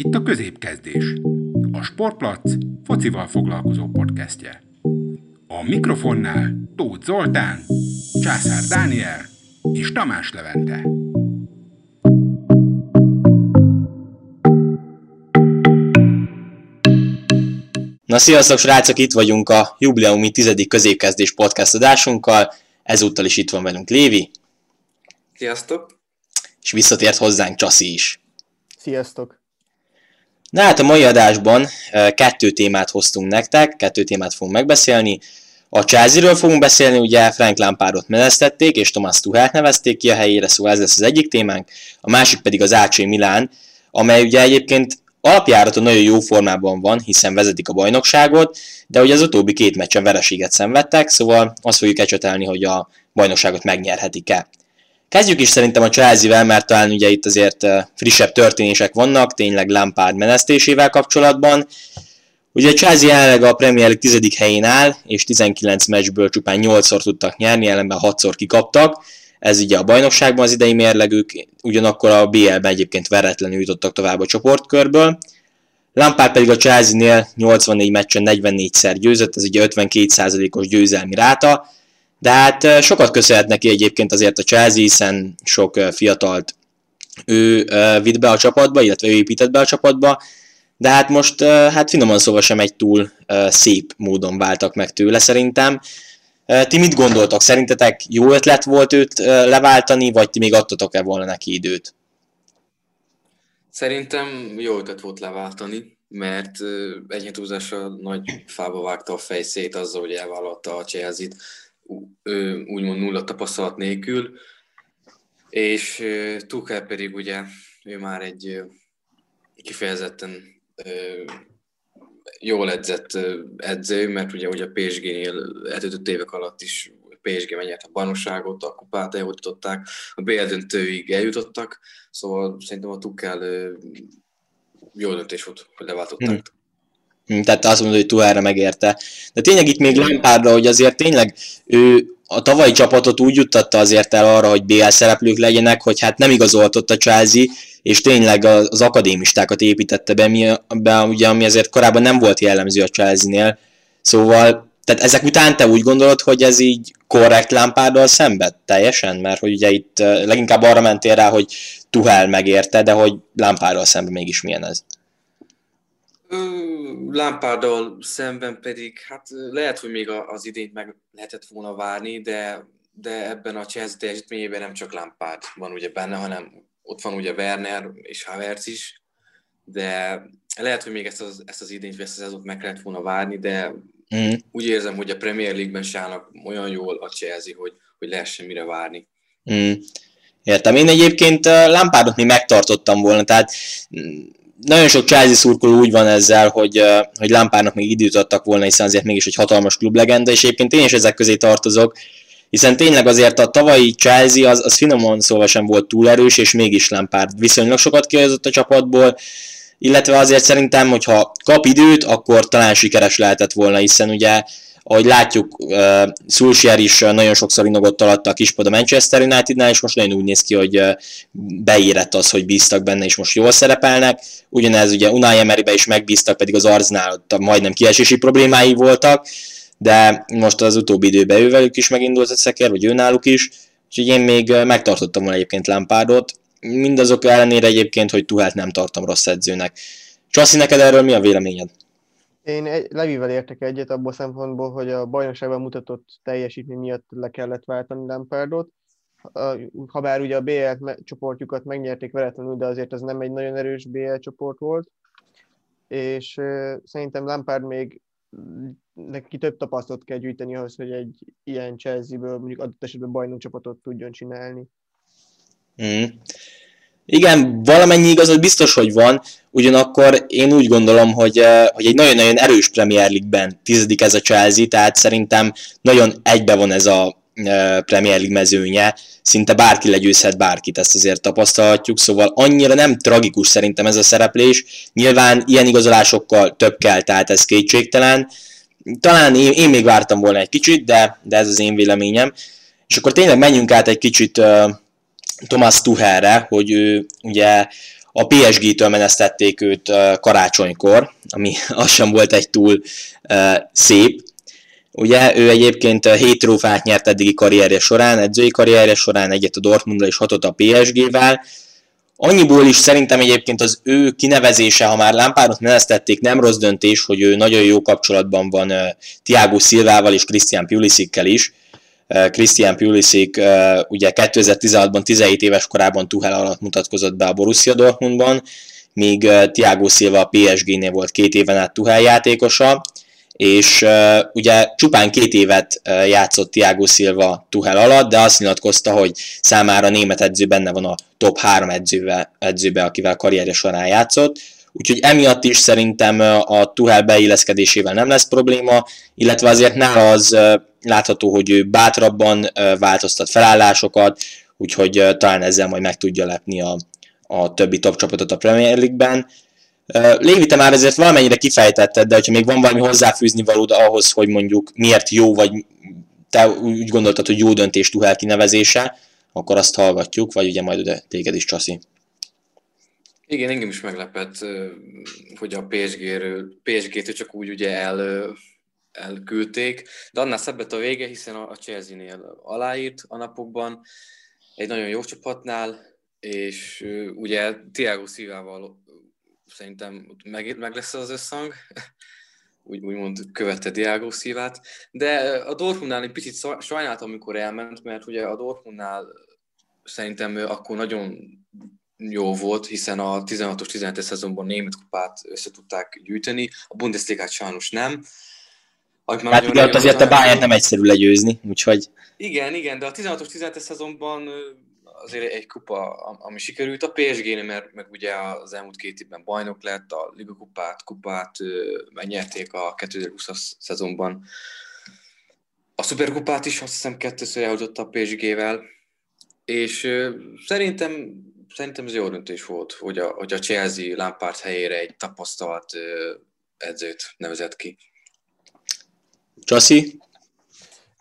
Itt a középkezdés. A Sportplac focival foglalkozó podcastje. A mikrofonnál Tóth Zoltán, Császár Dániel és Tamás Levente. Na sziasztok srácok, itt vagyunk a jubileumi tizedik középkezdés podcast adásunkkal. Ezúttal is itt van velünk Lévi. Sziasztok! És visszatért hozzánk Csaszi is. Sziasztok! Na hát a mai adásban kettő témát hoztunk nektek, kettő témát fogunk megbeszélni. A Chelsea-ről fogunk beszélni, ugye Frank Lampardot menesztették, és Thomas Tuchelt nevezték ki a helyére, szóval ez lesz az egyik témánk. A másik pedig az AC Milán, amely ugye egyébként alapjáraton nagyon jó formában van, hiszen vezetik a bajnokságot, de ugye az utóbbi két meccsen vereséget szenvedtek, szóval azt fogjuk ecsetelni, hogy a bajnokságot megnyerhetik-e. Kezdjük is szerintem a Chelsea-vel, mert talán ugye itt azért frissebb történések vannak, tényleg Lampard menesztésével kapcsolatban. Ugye a Chelsea jelenleg a Premier League 10. helyén áll, és 19 meccsből csupán 8-szor tudtak nyerni, ellenben 6-szor kikaptak. Ez ugye a bajnokságban az idei mérlegük, ugyanakkor a BL-ben egyébként veretlenül jutottak tovább a csoportkörből. Lampard pedig a Chelsea-nél 84 meccsen 44-szer győzött, ez ugye 52%-os győzelmi ráta, de hát sokat köszönhet neki egyébként azért a Chelsea, hiszen sok fiatalt ő vitt be a csapatba, illetve ő épített be a csapatba, de hát most hát finoman szóval sem egy túl szép módon váltak meg tőle szerintem. Ti mit gondoltok? Szerintetek jó ötlet volt őt leváltani, vagy ti még adtatok-e volna neki időt? Szerintem jó ötlet volt leváltani, mert egy túlzásra nagy fába vágta a fejszét azzal, hogy elvállalta a Chelsea-t úgymond nulla tapasztalat nélkül, és Tuchel pedig ugye ő már egy kifejezetten jól edzett edző, mert ugye, ugye a PSG-nél eltöltött évek alatt is PSG megnyert a bajnokságot, a kupát eljutották, a BL döntőig eljutottak, szóval szerintem a Tuchel jó döntés volt, hogy leváltották. Hmm. Hm, tehát azt mondod, hogy Tuhelre megérte. De tényleg itt még Lampardra, hogy azért tényleg ő a tavalyi csapatot úgy juttatta azért el arra, hogy BL szereplők legyenek, hogy hát nem igazoltott a Chelsea, és tényleg az akadémistákat építette be, mi, be ugye, ami azért korábban nem volt jellemző a Chelsea-nél. Szóval, tehát ezek után te úgy gondolod, hogy ez így korrekt lámpárdal szenved teljesen? Mert hogy ugye itt leginkább arra mentél rá, hogy Tuhel megérte, de hogy lámpárdal szemben mégis milyen ez? Lampardal szemben pedig, hát lehet, hogy még az idényt meg lehetett volna várni, de, de ebben a Chelsea teljesítményében nem csak Lampard van ugye benne, hanem ott van ugye Werner és Havertz is, de lehet, hogy még ezt az, ezt az idényt, ezt az szezont meg lehet volna várni, de mm. úgy érzem, hogy a Premier League-ben se állnak olyan jól a Chelsea, hogy, hogy lehessen mire várni. Mm. Értem. Én egyébként Lampardot mi megtartottam volna, tehát nagyon sok Chelsea szurkoló úgy van ezzel, hogy, hogy Lampárnak még időt adtak volna, hiszen azért mégis egy hatalmas klublegenda, és egyébként én is ezek közé tartozok, hiszen tényleg azért a tavalyi Chelsea az, az finoman szóval sem volt túl erős, és mégis Lampard viszonylag sokat kihozott a csapatból, illetve azért szerintem, hogyha kap időt, akkor talán sikeres lehetett volna, hiszen ugye ahogy látjuk, uh, Solskjaer is nagyon sokszor inogott alatta a kispad a Manchester Unitednál, és most nagyon úgy néz ki, hogy uh, beírett az, hogy bíztak benne, és most jól szerepelnek. Ugyanez ugye Unai Emerybe is megbíztak, pedig az Arznál ott majdnem kiesési problémái voltak, de most az utóbbi időben ővelük is megindult a szekér, vagy őnáluk is, úgyhogy én még megtartottam volna egyébként Lampardot, mindazok ellenére egyébként, hogy Tuhát nem tartom rossz edzőnek. Csassi, neked erről mi a véleményed? Én egy, Levivel értek egyet abból szempontból, hogy a bajnokságban mutatott teljesítmény miatt le kellett váltani Lampardot. Habár ugye a BL csoportjukat megnyerték veletlenül, de azért ez nem egy nagyon erős BL csoport volt. És szerintem Lampard még neki több tapasztalatot kell gyűjteni ahhoz, hogy egy ilyen Chelsea-ből mondjuk adott esetben bajnokcsapatot tudjon csinálni. Mm. Igen, valamennyi igazad biztos, hogy van, ugyanakkor én úgy gondolom, hogy, hogy egy nagyon-nagyon erős Premier League-ben tizedik ez a Chelsea, tehát szerintem nagyon egybe van ez a Premier League mezőnye, szinte bárki legyőzhet bárkit, ezt azért tapasztalhatjuk, szóval annyira nem tragikus szerintem ez a szereplés, nyilván ilyen igazolásokkal több kell, tehát ez kétségtelen, talán én, én még vártam volna egy kicsit, de, de ez az én véleményem, és akkor tényleg menjünk át egy kicsit uh, Thomas Tuchelre, hogy ő ugye a PSG-től menesztették őt karácsonykor, ami az sem volt egy túl szép. Ugye ő egyébként 7 trófát nyert eddigi karrierje során, edzői karrierje során, egyet a Dortmundra és hatot a PSG-vel. Annyiból is szerintem egyébként az ő kinevezése, ha már Lampardot menesztették, nem rossz döntés, hogy ő nagyon jó kapcsolatban van Thiago Silvával és Christian Pulisickel is. Christian Pulisic ugye 2016-ban 17 éves korában Tuchel alatt mutatkozott be a Borussia Dortmundban, míg Thiago Silva a PSG-nél volt két éven át Tuchel játékosa, és ugye csupán két évet játszott Thiago Silva Tuchel alatt, de azt nyilatkozta, hogy számára német edző benne van a top 3 edzőbe, edzőbe akivel karrierje során játszott, úgyhogy emiatt is szerintem a Tuchel beilleszkedésével nem lesz probléma, illetve azért nála az látható, hogy ő bátrabban változtat felállásokat, úgyhogy talán ezzel majd meg tudja lepni a, a többi top csapatot a Premier League-ben. Lévi, te már ezért valamennyire kifejtetted, de hogyha még van valami hozzáfűzni valód ahhoz, hogy mondjuk miért jó, vagy te úgy gondoltad, hogy jó döntés Tuhel kinevezése, akkor azt hallgatjuk, vagy ugye majd ide téged is csaszi. Igen, engem is meglepett, hogy a PSG-ről, PSG-től csak úgy ugye el, elküldték, de annál szebbet a vége, hiszen a Chelsea-nél aláírt a napokban, egy nagyon jó csapatnál, és ugye Thiago Szívával szerintem meg, meg lesz az összhang, úgy, úgymond követte Diágó szívát, de a Dortmundnál egy picit sajnáltam, amikor elment, mert ugye a Dortmundnál szerintem akkor nagyon jó volt, hiszen a 16-os 17 szezonban német kupát össze tudták gyűjteni, a Bundesligát sajnos nem. Hát igen, azért a Bayern nem egyszerű legyőzni, úgyhogy... Igen, igen, de a 16-os 17 szezonban azért egy kupa, ami sikerült a PSG-nél, mert meg ugye az elmúlt két évben bajnok lett, a Liga kupát, kupát megnyerték a 2020 szezonban. A Superkupát is azt hiszem kettőször elhozott a PSG-vel, és szerintem, szerintem ez jó döntés volt, hogy a, hogy a Chelsea Lampard helyére egy tapasztalt edzőt nevezett ki. Csasi?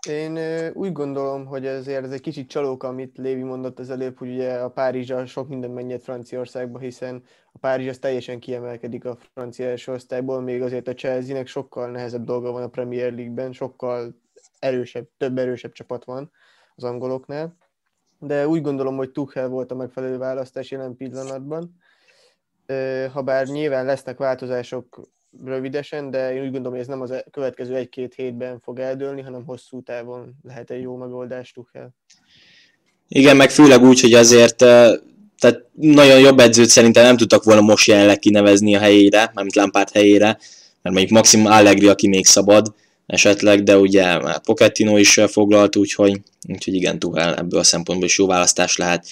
Én úgy gondolom, hogy ezért ez egy kicsit csalók, amit Lévi mondott az előbb, hogy ugye a Párizs sok minden mennyit Franciaországba, hiszen a Párizs az teljesen kiemelkedik a francia első osztályból, még azért a Chelsea-nek sokkal nehezebb dolga van a Premier League-ben, sokkal erősebb, több erősebb csapat van az angoloknál. De úgy gondolom, hogy Tuchel volt a megfelelő választás jelen pillanatban. Habár nyilván lesznek változások rövidesen, de én úgy gondolom, hogy ez nem az e- következő egy-két hétben fog eldőlni, hanem hosszú távon lehet egy jó megoldás Tuchel. Igen, meg főleg úgy, hogy azért tehát nagyon jobb edzőt szerintem nem tudtak volna most jelenleg kinevezni a helyére, mármint Lampard helyére, mert mondjuk Maxim Allegri, aki még szabad esetleg, de ugye már Pochettino is foglalt, úgyhogy, úgyhogy igen, Tuchel ebből a szempontból is jó választás lehet.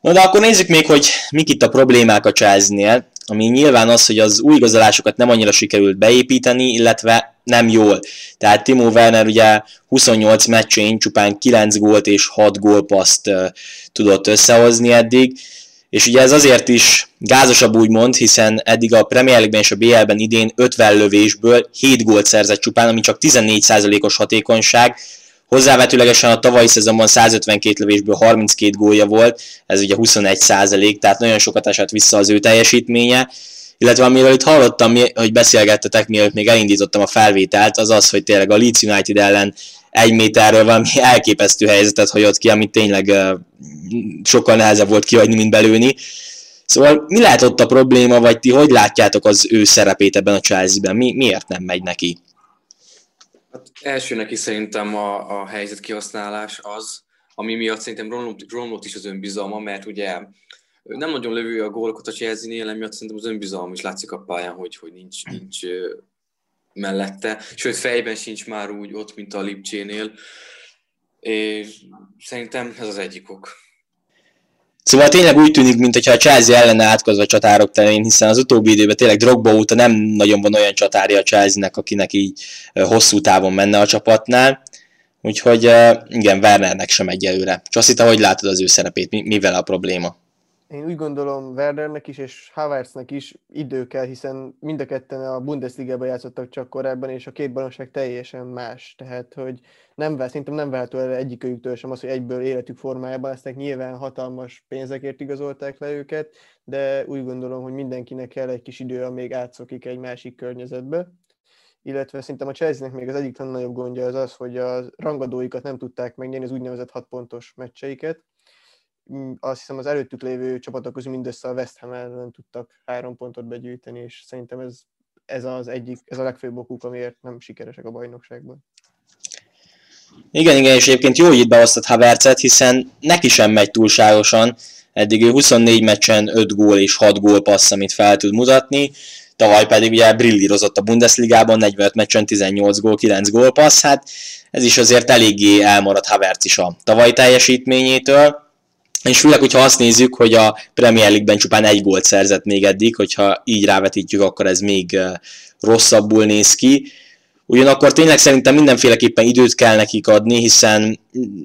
Na de akkor nézzük még, hogy mik itt a problémák a Chelsea-nél ami nyilván az, hogy az új igazolásokat nem annyira sikerült beépíteni, illetve nem jól. Tehát Timo Werner ugye 28 meccsén csupán 9 gólt és 6 gólpaszt uh, tudott összehozni eddig, és ugye ez azért is gázosabb úgymond, hiszen eddig a Premier League-ben és a BL-ben idén 50 lövésből 7 gólt szerzett csupán, ami csak 14%-os hatékonyság, Hozzávetőlegesen a tavalyi szezonban 152 lövésből 32 gólja volt, ez ugye 21 százalék, tehát nagyon sokat esett vissza az ő teljesítménye. Illetve amiről itt hallottam, hogy beszélgettetek, mielőtt még elindítottam a felvételt, az az, hogy tényleg a Leeds United ellen egy méterről valami elképesztő helyzetet hagyott ki, amit tényleg sokkal nehezebb volt kihagyni, mint belőni. Szóval mi lehet ott a probléma, vagy ti hogy látjátok az ő szerepét ebben a Chelsea-ben? Mi, miért nem megy neki? Hát első neki szerintem a, a helyzet kihasználás az, ami miatt szerintem romlott, romlott is az önbizalma, mert ugye nem nagyon lövő a gólokat a Chelsea-nél, emiatt szerintem az önbizalom is látszik a pályán, hogy, hogy nincs, nincs mellette, sőt fejben sincs már úgy ott, mint a Lipcsénél, és szerintem ez az egyik ok. Szóval tényleg úgy tűnik, mintha a Chelsea ellene átkozva csatárok terén, hiszen az utóbbi időben tényleg Drogba óta nem nagyon van olyan csatárja a Chelsea-nek, akinek így hosszú távon menne a csapatnál. Úgyhogy igen, Wernernek sem egy előre. Csasszita, hogy látod az ő szerepét? Mi, mivel a probléma? Én úgy gondolom Werdernek is és Havertznek is idő kell, hiszen mind a ketten a Bundesliga-ban játszottak csak korábban, és a két bajnokság teljesen más. Tehát, hogy nem vár, szerintem nem várható el egyikőjüktől sem az, hogy egyből életük formájában lesznek. Nyilván hatalmas pénzekért igazolták le őket, de úgy gondolom, hogy mindenkinek kell egy kis idő, amíg átszokik egy másik környezetbe illetve szerintem a Chelsea-nek még az egyik nagyobb gondja az az, hogy a rangadóikat nem tudták megnyerni, az úgynevezett 6 pontos meccseiket, azt hiszem az előttük lévő csapatok közül mindössze a West Ham ellen tudtak három pontot begyűjteni, és szerintem ez, ez az egyik, ez a legfőbb okuk, amiért nem sikeresek a bajnokságban. Igen, igen, és egyébként jó, itt beosztott Havertzet, hiszen neki sem megy túlságosan. Eddig ő 24 meccsen 5 gól és 6 gól passz, amit fel tud mutatni. Tavaly pedig ugye brillírozott a Bundesligában, 45 meccsen 18 gól, 9 gól passz. Hát ez is azért eléggé elmaradt Havertz is a tavaly teljesítményétől és főleg, hogyha azt nézzük, hogy a Premier League-ben csupán egy gólt szerzett még eddig, hogyha így rávetítjük, akkor ez még rosszabbul néz ki. Ugyanakkor tényleg szerintem mindenféleképpen időt kell nekik adni, hiszen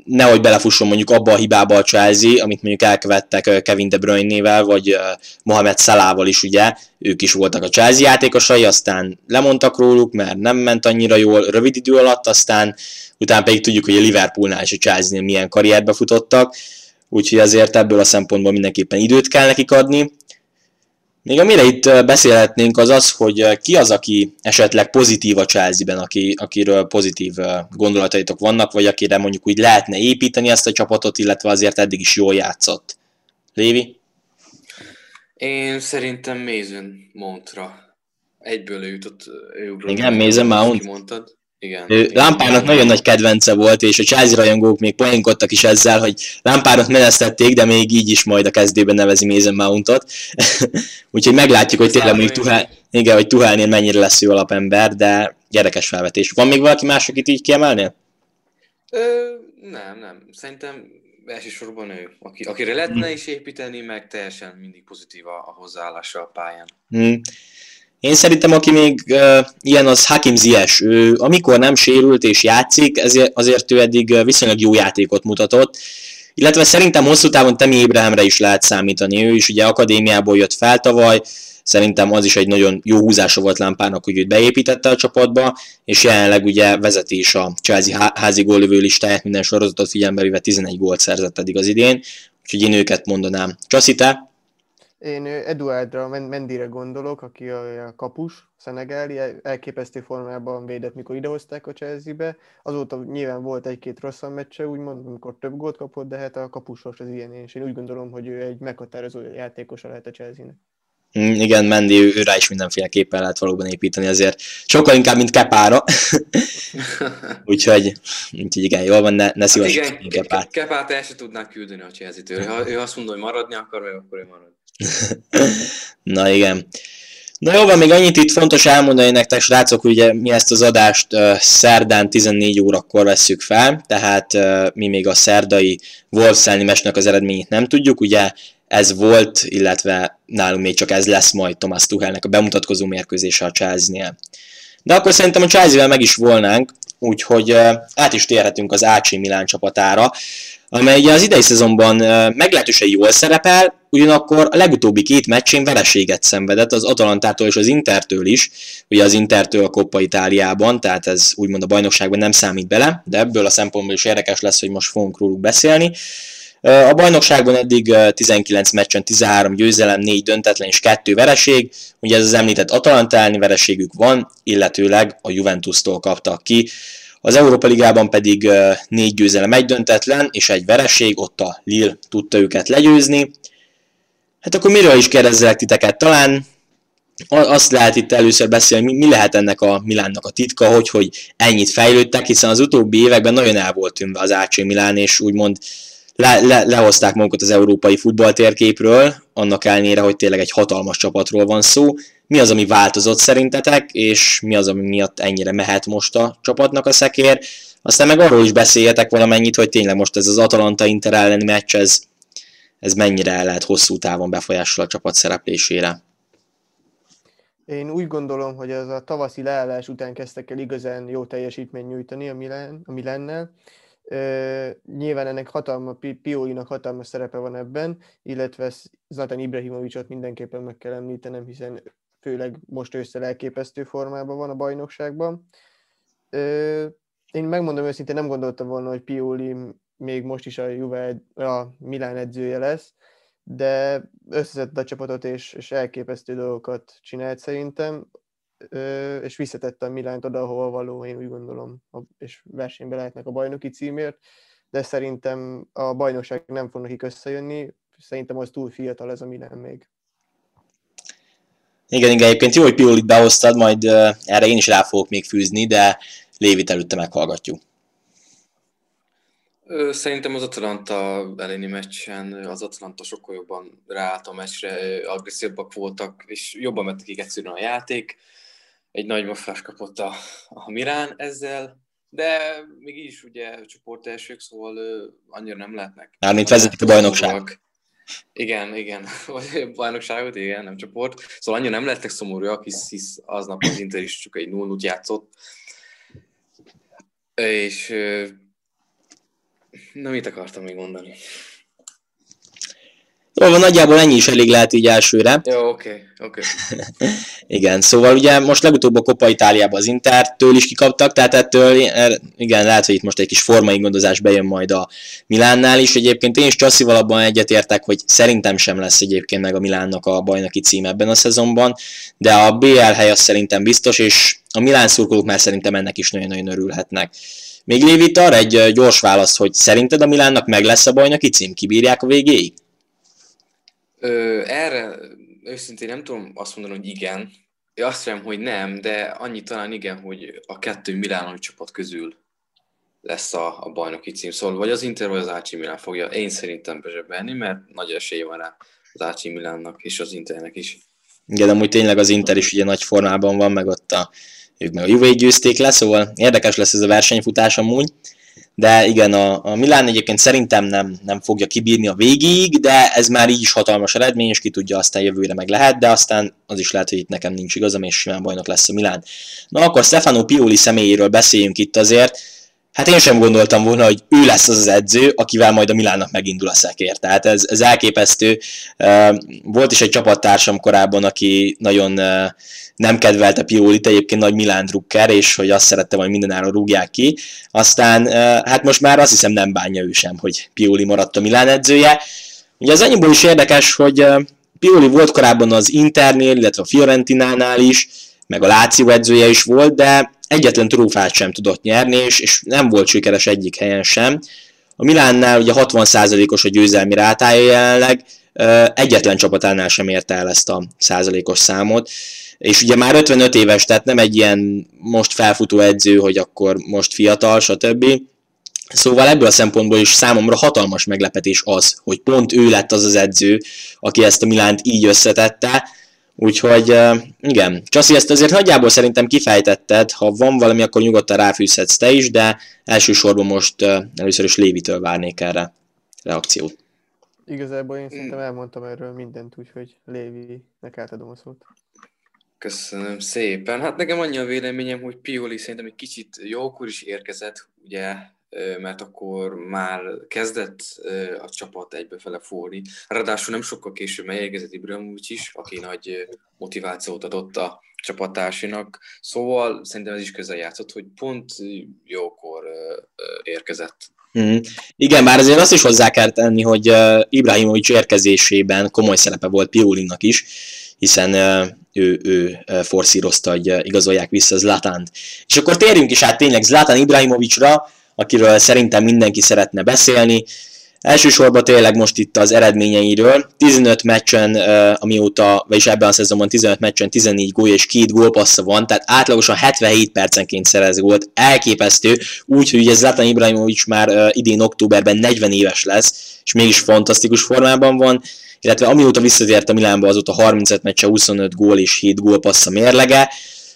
nehogy belefusson mondjuk abba a hibába a Chelsea, amit mondjuk elkövettek Kevin De Bruyne-nével, vagy Mohamed Salával is ugye, ők is voltak a Chelsea játékosai, aztán lemondtak róluk, mert nem ment annyira jól rövid idő alatt, aztán utána pedig tudjuk, hogy a Liverpoolnál és a Chelsea-nél milyen karrierbe futottak úgyhogy azért ebből a szempontból mindenképpen időt kell nekik adni. Még amire itt beszélhetnénk az az, hogy ki az, aki esetleg pozitív a Chelsea-ben, aki, akiről pozitív gondolataitok vannak, vagy akire mondjuk úgy lehetne építeni ezt a csapatot, illetve azért eddig is jól játszott. Lévi? Én szerintem Mason Montra. Egyből ő jutott, ő Igen, Mason Mount. Mondtad. Igen. Ő Lámpának nagyon nagy kedvence volt, és a Chelsea rajongók még poénkodtak is ezzel, hogy Lámpárat menesztették, de még így is majd a kezdőben nevezi Mason Mountot. Úgyhogy meglátjuk, hogy tényleg mondjuk Tuhál, igen, hogy Tuhálnél mennyire lesz ő alapember, de gyerekes felvetés. Van még valaki más, akit így kiemelnél? Ö, nem, nem. Szerintem elsősorban ő, aki, akire lehetne hmm. is építeni, meg teljesen mindig pozitív a, a hozzáállása a pályán. Hmm. Én szerintem, aki még uh, ilyen, az Hakim Ziyech. Ő amikor nem sérült és játszik, ezért, azért ő eddig viszonylag jó játékot mutatott. Illetve szerintem hosszú távon Temi Ébrahemre is lehet számítani. Ő is ugye akadémiából jött fel tavaly, szerintem az is egy nagyon jó húzása volt Lámpának, hogy őt beépítette a csapatba, és jelenleg ugye vezeti is a Chelsea házi góllövő listáját, minden sorozatot figyelembe véve 11 gólt szerzett eddig az idén, úgyhogy én őket mondanám. Csaszi, te? Én Eduardra, Mendire gondolok, aki a kapus, szenegáli, elképesztő formában védett, mikor idehozták a Chelsea-be. Azóta nyilván volt egy-két rosszabb meccse, úgymond, amikor több gólt kapott, de hát a kapusos az ilyen, és én úgy gondolom, hogy ő egy meghatározó játékosa lehet a Chelsea-nek. Mm, igen, Mendi, ő, rá is mindenféleképpen lehet valóban építeni, azért sokkal inkább, mint Kepára. úgyhogy, úgyhogy igen, jól van, ne, ne hát igen, Kepát. Kepát el se tudnák küldeni a Chelsea-től. Ha ő azt mondja, hogy maradni akar, akkor ő marad. Na igen. Na jó van, még annyit itt fontos elmondani nektek, srácok, ugye mi ezt az adást uh, szerdán 14 órakor vesszük fel, tehát uh, mi még a szerdai Wolfszelni mesnek az eredményét nem tudjuk, ugye ez volt, illetve nálunk még csak ez lesz majd Thomas Tuchelnek a bemutatkozó mérkőzése a Chelsea-nél. De akkor szerintem a Chelsea-vel meg is volnánk, úgyhogy át is térhetünk az AC Milán csapatára amely ugye az idei szezonban meglehetősen jól szerepel, ugyanakkor a legutóbbi két meccsén vereséget szenvedett az Atalantától és az Intertől is, ugye az Intertől a Coppa Itáliában, tehát ez úgymond a bajnokságban nem számít bele, de ebből a szempontból is érdekes lesz, hogy most fogunk róluk beszélni. A bajnokságban eddig 19 meccsen 13 győzelem, 4 döntetlen és 2 vereség. Ugye ez az említett Atalanta elleni vereségük van, illetőleg a Juventus-tól kaptak ki. Az Európa Ligában pedig négy győzelem, egy döntetlen és egy vereség, ott a Lille tudta őket legyőzni. Hát akkor miről is kérdezzelek titeket? Talán azt lehet itt először beszélni, mi lehet ennek a Milánnak a titka, hogy, hogy ennyit fejlődtek, hiszen az utóbbi években nagyon el volt tűnve az AC Milán, és úgymond le, le, lehozták magukat az európai futballtérképről, annak ellenére, hogy tényleg egy hatalmas csapatról van szó. Mi az, ami változott szerintetek, és mi az, ami miatt ennyire mehet most a csapatnak a szekér? Aztán meg arról is beszéljetek valamennyit, hogy tényleg most ez az Atalanta Inter elleni meccs, ez, ez mennyire lehet hosszú távon befolyásol a csapat szereplésére. Én úgy gondolom, hogy az a tavaszi leállás után kezdtek el igazán jó teljesítményt nyújtani a, Milán, a Milánnál, nyilván ennek hatalma, Piolinak hatalmas szerepe van ebben, illetve Zlatan Ibrahimovicsot mindenképpen meg kell említenem, hiszen főleg most ősszel elképesztő formában van a bajnokságban. Én megmondom őszintén, nem gondoltam volna, hogy Pioli még most is a Juve, a Milán edzője lesz, de összeszedte a csapatot, és, és elképesztő dolgokat csinált szerintem, és visszatette a Milánt oda, ahol való, én úgy gondolom, és versenybe lehetnek a bajnoki címért, de szerintem a bajnokság nem fog nekik összejönni, szerintem az túl fiatal ez a Milán még. Igen, igen, egyébként jó, hogy Piolit behoztad, majd erre én is rá fogok még fűzni, de Lévit előtte meghallgatjuk. Szerintem az Atalanta elleni meccsen az Atalanta sokkal jobban ráállt a meccsre, agresszívabbak voltak, és jobban nekik egyszerűen a játék. Egy nagy mafás kapott a, a Mirán ezzel, de még is ugye csoport elsők, szóval annyira nem lehetnek. Mármint vezetik a bajnokság. Igen, igen, vagy bajnokságot, igen, nem csoport. Szóval annyira nem lehetnek szomorúak, hisz, hisz aznap az Inter is csak egy 0 játszott. És Na, mit akartam még mondani? Van, nagyjából ennyi is elég lehet így elsőre. Jó, oké, okay, oké. Okay. igen, szóval ugye most legutóbb a Copa Itáliában az Intertől is kikaptak, tehát ettől er, igen, lehet, hogy itt most egy kis formai gondozás bejön majd a Milánnál is. Egyébként én is Csasszival abban egyetértek, hogy szerintem sem lesz egyébként meg a Milánnak a bajnoki cím ebben a szezonban, de a BL hely az szerintem biztos, és a Milán szurkolók már szerintem ennek is nagyon-nagyon örülhetnek. Még Lévit arra egy gyors válasz, hogy szerinted a Milánnak meg lesz a bajnoki cím? Kibírják a végéig? Ö, erre őszintén nem tudom azt mondani, hogy igen. Én azt remélem, hogy nem, de annyi talán igen, hogy a kettő Milánoi csapat közül lesz a, a bajnoki cím. Szóval vagy az Inter, vagy az AC Milán fogja én szerintem bezsebelni, mert nagy esély van rá az AC Milánnak és az Internek is. Igen, amúgy tényleg az Inter is ugye nagy formában van, meg ott a ők meg a Juve győzték le, szóval érdekes lesz ez a versenyfutás amúgy. De igen, a, a Milán egyébként szerintem nem, nem fogja kibírni a végig, de ez már így is hatalmas eredmény, és ki tudja, aztán jövőre meg lehet, de aztán az is lehet, hogy itt nekem nincs igazam, és simán bajnok lesz a Milán. Na akkor Stefano Pioli személyéről beszéljünk itt azért. Hát én sem gondoltam volna, hogy ő lesz az az edző, akivel majd a Milánnak megindul a szekér. Tehát ez, ez elképesztő. Volt is egy csapattársam korábban, aki nagyon nem kedvelte Piolit, egyébként nagy Milán drukker, és hogy azt szerette, hogy mindenáron rúgják ki. Aztán hát most már azt hiszem nem bánja ő sem, hogy Pioli maradt a Milán edzője. Ugye az annyiból is érdekes, hogy Pioli volt korábban az Internél, illetve a Fiorentinánál is, meg a Láció edzője is volt, de egyetlen trófát sem tudott nyerni, és, és nem volt sikeres egyik helyen sem. A Milánnál ugye 60%-os a győzelmi rátája jelenleg, egyetlen csapatánál sem érte el ezt a százalékos számot, és ugye már 55 éves, tehát nem egy ilyen most felfutó edző, hogy akkor most fiatal, stb. Szóval ebből a szempontból is számomra hatalmas meglepetés az, hogy pont ő lett az az edző, aki ezt a Milánt így összetette, Úgyhogy igen, Csaszi, ezt azért nagyjából szerintem kifejtetted, ha van valami, akkor nyugodtan ráfűzhetsz te is, de elsősorban most először is Lévitől várnék erre reakciót. Igazából én szerintem elmondtam erről mindent, úgyhogy Lévinek átadom a szót. Köszönöm szépen. Hát nekem annyi a véleményem, hogy Pioli szerintem egy kicsit jókor is érkezett, ugye mert akkor már kezdett a csapat egybefele forni. Ráadásul nem sokkal később megérkezett Ibrahimovic is, aki nagy motivációt adott a csapattársinak, szóval szerintem ez is közel játszott, hogy pont jókor érkezett. Mm. Igen, bár azért azt is hozzá kell tenni, hogy Ibrahimovic érkezésében komoly szerepe volt Piolinnak is, hiszen ő, ő forszírozta, hogy igazolják vissza Zlatánt. És akkor térjünk is át tényleg Zlatan Ibrahimovicra, akiről szerintem mindenki szeretne beszélni. Elsősorban tényleg most itt az eredményeiről. 15 meccsen, amióta, vagyis ebben a szezonban 15 meccsen 14 gól és 2 gólpassza van, tehát átlagosan 77 percenként szerez gólt. Elképesztő, úgyhogy ugye Zlatan Ibrahimovic már idén októberben 40 éves lesz, és mégis fantasztikus formában van illetve amióta visszatért a Milánba, azóta 35 meccse, 25 gól és 7 gólpassza mérlege.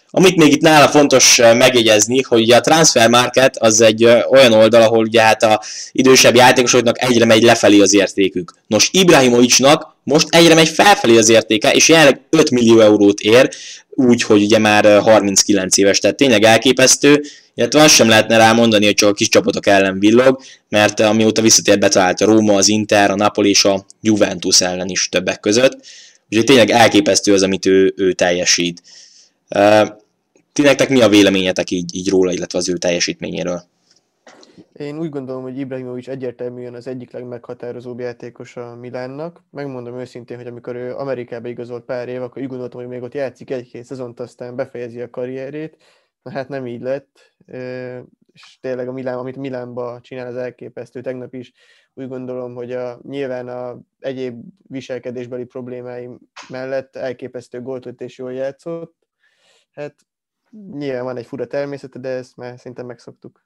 Amit még itt nála fontos megjegyezni, hogy a transfer market az egy olyan oldal, ahol ugye hát a idősebb játékosoknak egyre megy lefelé az értékük. Nos, Ibrahimovicsnak most egyre megy felfelé az értéke, és jelenleg 5 millió eurót ér, úgy, hogy ugye már 39 éves, tehát tényleg elképesztő, illetve azt sem lehetne rá mondani, hogy csak a kis csapatok ellen villog, mert amióta visszatért betalált a Róma, az Inter, a Napoli és a Juventus ellen is többek között, úgyhogy tényleg elképesztő az, amit ő, ő teljesít. Ti nektek mi a véleményetek így, így róla, illetve az ő teljesítményéről? Én úgy gondolom, hogy Ibrahimovic egyértelműen az egyik legmeghatározóbb játékos a Milánnak. Megmondom őszintén, hogy amikor ő Amerikába igazolt pár év, akkor úgy gondoltam, hogy még ott játszik egy-két szezont, aztán befejezi a karrierét. Na hát nem így lett, és tényleg a Milán, amit Milánba csinál, az elképesztő. Tegnap is úgy gondolom, hogy a, nyilván a egyéb viselkedésbeli problémáim mellett elképesztő gólt és jól játszott. Hát nyilván van egy fura természete, de ezt már szinte megszoktuk.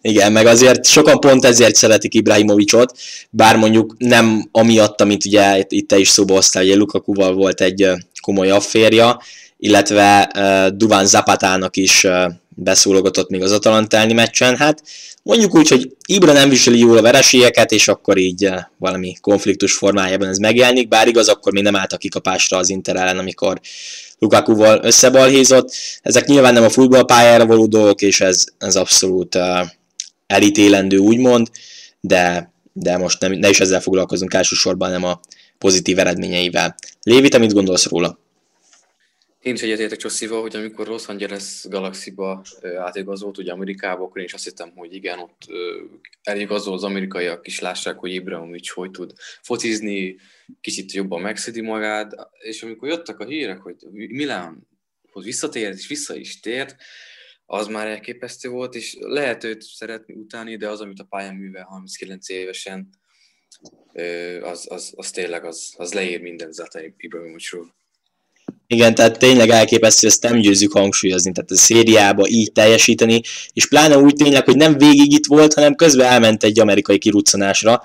Igen, meg azért sokan pont ezért szeretik Ibrahimovicsot, bár mondjuk nem amiatt, amit ugye itt te is szóba hoztál, hogy Lukakuval volt egy komoly afférja, illetve uh, Duván Zapatának is uh, beszólogatott még az Atalantelni meccsen. Hát mondjuk úgy, hogy Ibra nem viseli jól a vereségeket, és akkor így uh, valami konfliktus formájában ez megjelenik, bár igaz, akkor még nem állt a kikapásra az Inter ellen, amikor Lukakuval összebalhézott. Ezek nyilván nem a futballpályára való dolgok, és ez, ez abszolút uh, elítélendő, úgymond, de, de most nem, ne is ezzel foglalkozunk elsősorban, nem a pozitív eredményeivel. Lévi, te mit gondolsz róla? Én is egyetértek Csosszival, hogy amikor Los Angeles Galaxy-ba átigazolt, ugye Amerikába, akkor én is azt hittem, hogy igen, ott eligazol az amerikaiak is lássák, hogy Ibrahimovic hogy tud focizni, kicsit jobban megszedi magát, és amikor jöttek a hírek, hogy Milánhoz visszatért, és vissza is tért, az már elképesztő volt, és lehet őt szeretni utáni, de az, amit a pályán művel 39 évesen, az, az, az tényleg az, az leír minden Zlatan Ibrahimovicról. Igen, tehát tényleg elképesztő, ezt nem győzzük hangsúlyozni, tehát a szériába így teljesíteni, és pláne úgy tényleg, hogy nem végig itt volt, hanem közben elment egy amerikai kiruccanásra,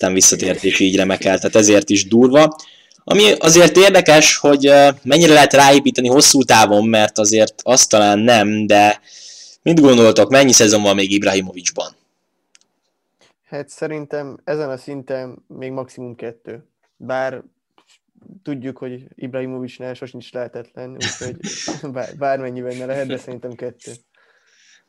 aztán visszatért és így remekel, tehát ezért is durva. Ami azért érdekes, hogy mennyire lehet ráépíteni hosszú távon, mert azért azt talán nem, de mit gondoltok, mennyi szezon van még Ibrahimovicsban? Hát szerintem ezen a szinten még maximum kettő. Bár tudjuk, hogy Ibrahimovicsnál sosincs lehetetlen, úgyhogy bár, bármennyiben ne lehet, de szerintem kettő.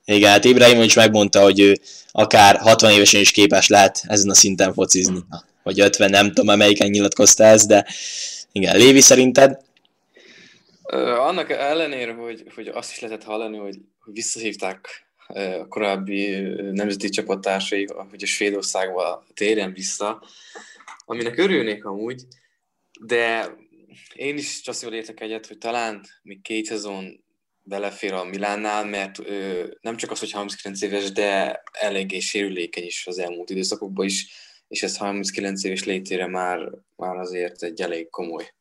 Igen, hát Ibrahimovics megmondta, hogy ő akár 60 évesen is képes lehet ezen a szinten focizni. Vagy 50, nem tudom, melyiken nyilatkozta ez, de igen, Lévi szerinted? Annak ellenére, hogy, hogy azt is lehetett hallani, hogy, hogy visszahívták a korábbi nemzeti csapattársai, hogy a Svédországba térjen vissza, aminek örülnék amúgy, de én is Csasszival értek egyet, hogy talán még két szezon belefér a Milánnál, mert ö, nem csak az, hogy 39 éves, de eléggé sérülékeny is az elmúlt időszakokban is, és ez 39 éves létére már, már azért egy elég komoly.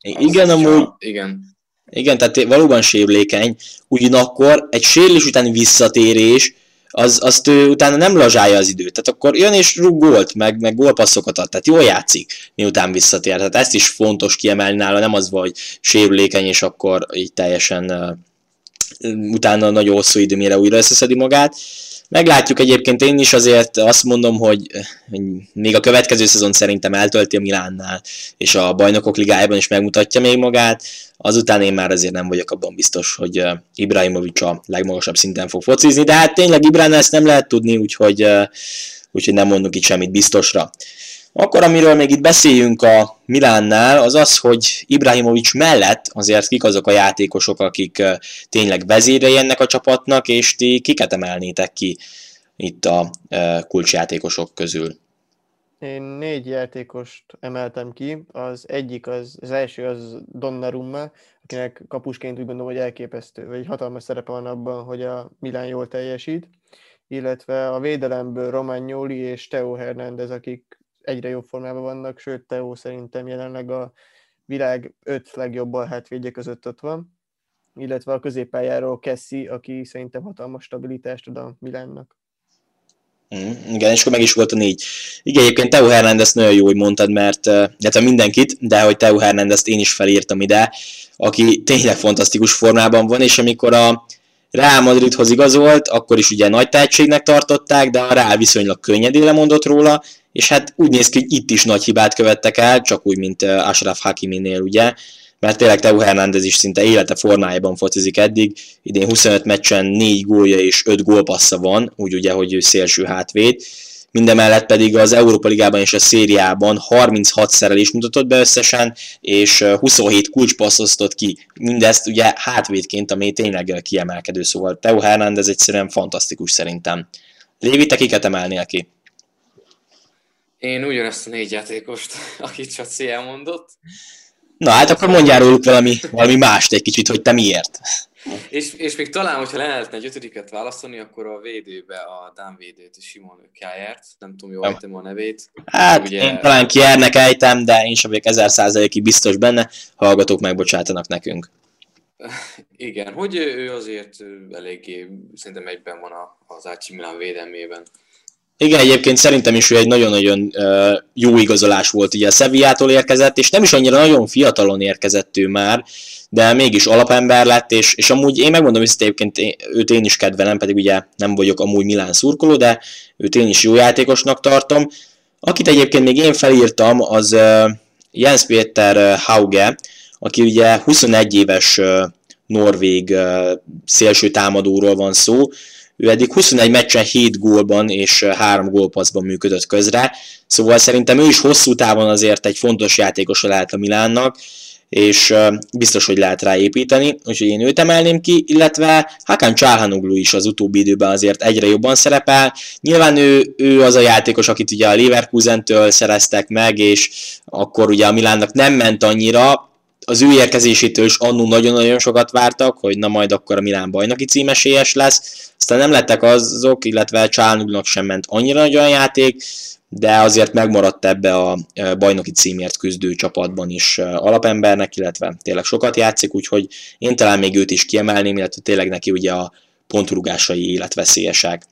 Igen, amúgy, igen. Igen, tehát valóban sérülékeny, ugyanakkor egy sérülés utáni visszatérés, az, azt ő utána nem lazsálja az időt. Tehát akkor jön és rúg gólt, meg, meg gólpasszokat ad, tehát jól játszik, miután visszatér. Tehát ezt is fontos kiemelni nála, nem az, hogy sérülékeny, és akkor így teljesen uh, utána nagyon hosszú idő, mire újra összeszedi magát. Meglátjuk egyébként én is azért azt mondom, hogy, még a következő szezon szerintem eltölti a Milánnál, és a bajnokok ligájában is megmutatja még magát. Azután én már azért nem vagyok abban biztos, hogy Ibrahimovic a legmagasabb szinten fog focizni, de hát tényleg Ibránnál ezt nem lehet tudni, úgyhogy, úgyhogy nem mondunk itt semmit biztosra. Akkor amiről még itt beszéljünk a Milánnál, az az, hogy Ibrahimovic mellett azért kik azok a játékosok, akik tényleg vezérei ennek a csapatnak, és ti kiket emelnétek ki itt a kulcsjátékosok közül? Én négy játékost emeltem ki. Az egyik, az, az első az Donnarumma, akinek kapusként úgy gondolom, hogy elképesztő, vagy hatalmas szerepe van abban, hogy a Milán jól teljesít illetve a védelemből Romagnoli és Teo Hernández, akik egyre jobb formában vannak, sőt Teo szerintem jelenleg a világ öt legjobb hátvédje között ott van, illetve a középpályáról Kessi, aki szerintem hatalmas stabilitást ad a Milánnak. Mm, igen, és akkor meg is volt a négy. Igen, egyébként Teo Hernández nagyon jó, hogy mondtad, mert illetve mindenkit, de hogy Teo Hernández én is felírtam ide, aki tényleg fantasztikus formában van, és amikor a Real Madridhoz igazolt, akkor is ugye nagy tehetségnek tartották, de a Real viszonylag könnyedén lemondott róla, és hát úgy néz ki, hogy itt is nagy hibát követtek el, csak úgy, mint Ashraf Hakiminél, ugye, mert tényleg Teo Hernández is szinte élete formájában focizik eddig, idén 25 meccsen 4 gólja és 5 gólpassza van, úgy ugye, hogy ő szélső hátvéd, mindemellett pedig az Európa Ligában és a szériában 36 szerelés mutatott be összesen, és 27 kulcspassz osztott ki. Mindezt ugye hátvédként, ami tényleg kiemelkedő, szóval Teo Hernández egyszerűen fantasztikus szerintem. Lévi, te kiket emelnél ki? Én ugyanezt a négy játékost, akit Csaci elmondott. Na hát akkor mondjál róluk valami, valami mást egy kicsit, hogy te miért. És, és még talán, hogyha lehetne egy ötödiket választani, akkor a védőbe a Dán védőt, Simon Kájárt, nem tudom, jól ejtem a nevét. Hát ugye... én talán Kiernek ejtem, de én sem vagyok ezer százalékig biztos benne, hallgatók megbocsátanak nekünk. Igen, hogy ő azért eléggé szerintem egyben van az AC Milan védelmében. Igen, egyébként szerintem is ő egy nagyon-nagyon jó igazolás volt, ugye a Sevillától érkezett, és nem is annyira nagyon fiatalon érkezett ő már, de mégis alapember lett, és, és amúgy én megmondom hogy egyébként én, őt én is kedvelem, pedig ugye nem vagyok amúgy Milán szurkoló, de őt én is jó játékosnak tartom. Akit egyébként még én felírtam, az Jens Péter Hauge, aki ugye 21 éves norvég szélső támadóról van szó, ő eddig 21 meccsen 7 gólban és 3 gólpaszban működött közre, szóval szerintem ő is hosszú távon azért egy fontos játékos lehet a Milánnak, és biztos, hogy lehet rá építeni, úgyhogy én őt emelném ki, illetve Hakan Csálhanoglu is az utóbbi időben azért egyre jobban szerepel. Nyilván ő, ő az a játékos, akit ugye a Leverkusentől szereztek meg, és akkor ugye a Milánnak nem ment annyira, az ő érkezésétől is annó nagyon-nagyon sokat vártak, hogy na majd akkor a Milán bajnoki címesélyes lesz. Aztán nem lettek azok, illetve Csálnugnak sem ment annyira nagyon játék, de azért megmaradt ebbe a bajnoki címért küzdő csapatban is alapembernek, illetve tényleg sokat játszik, úgyhogy én talán még őt is kiemelném, illetve tényleg neki ugye a pontrugásai életveszélyesek.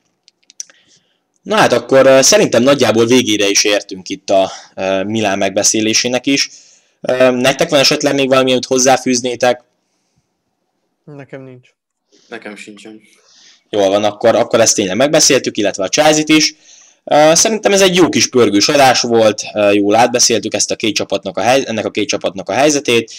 Na hát akkor szerintem nagyjából végére is értünk itt a Milán megbeszélésének is. Nektek van esetleg még valami, amit hozzáfűznétek? Nekem nincs. Nekem sincsen. Jól van, akkor, akkor ezt tényleg megbeszéltük, illetve a chelsea is. Szerintem ez egy jó kis pörgős adás volt, jól átbeszéltük ezt a két csapatnak a hely, ennek a két csapatnak a helyzetét,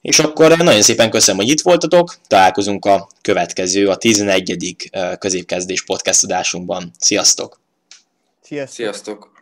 és akkor nagyon szépen köszönöm, hogy itt voltatok, találkozunk a következő, a 11. középkezdés podcast adásunkban. Sziasztok! Sziasztok! Sziasztok.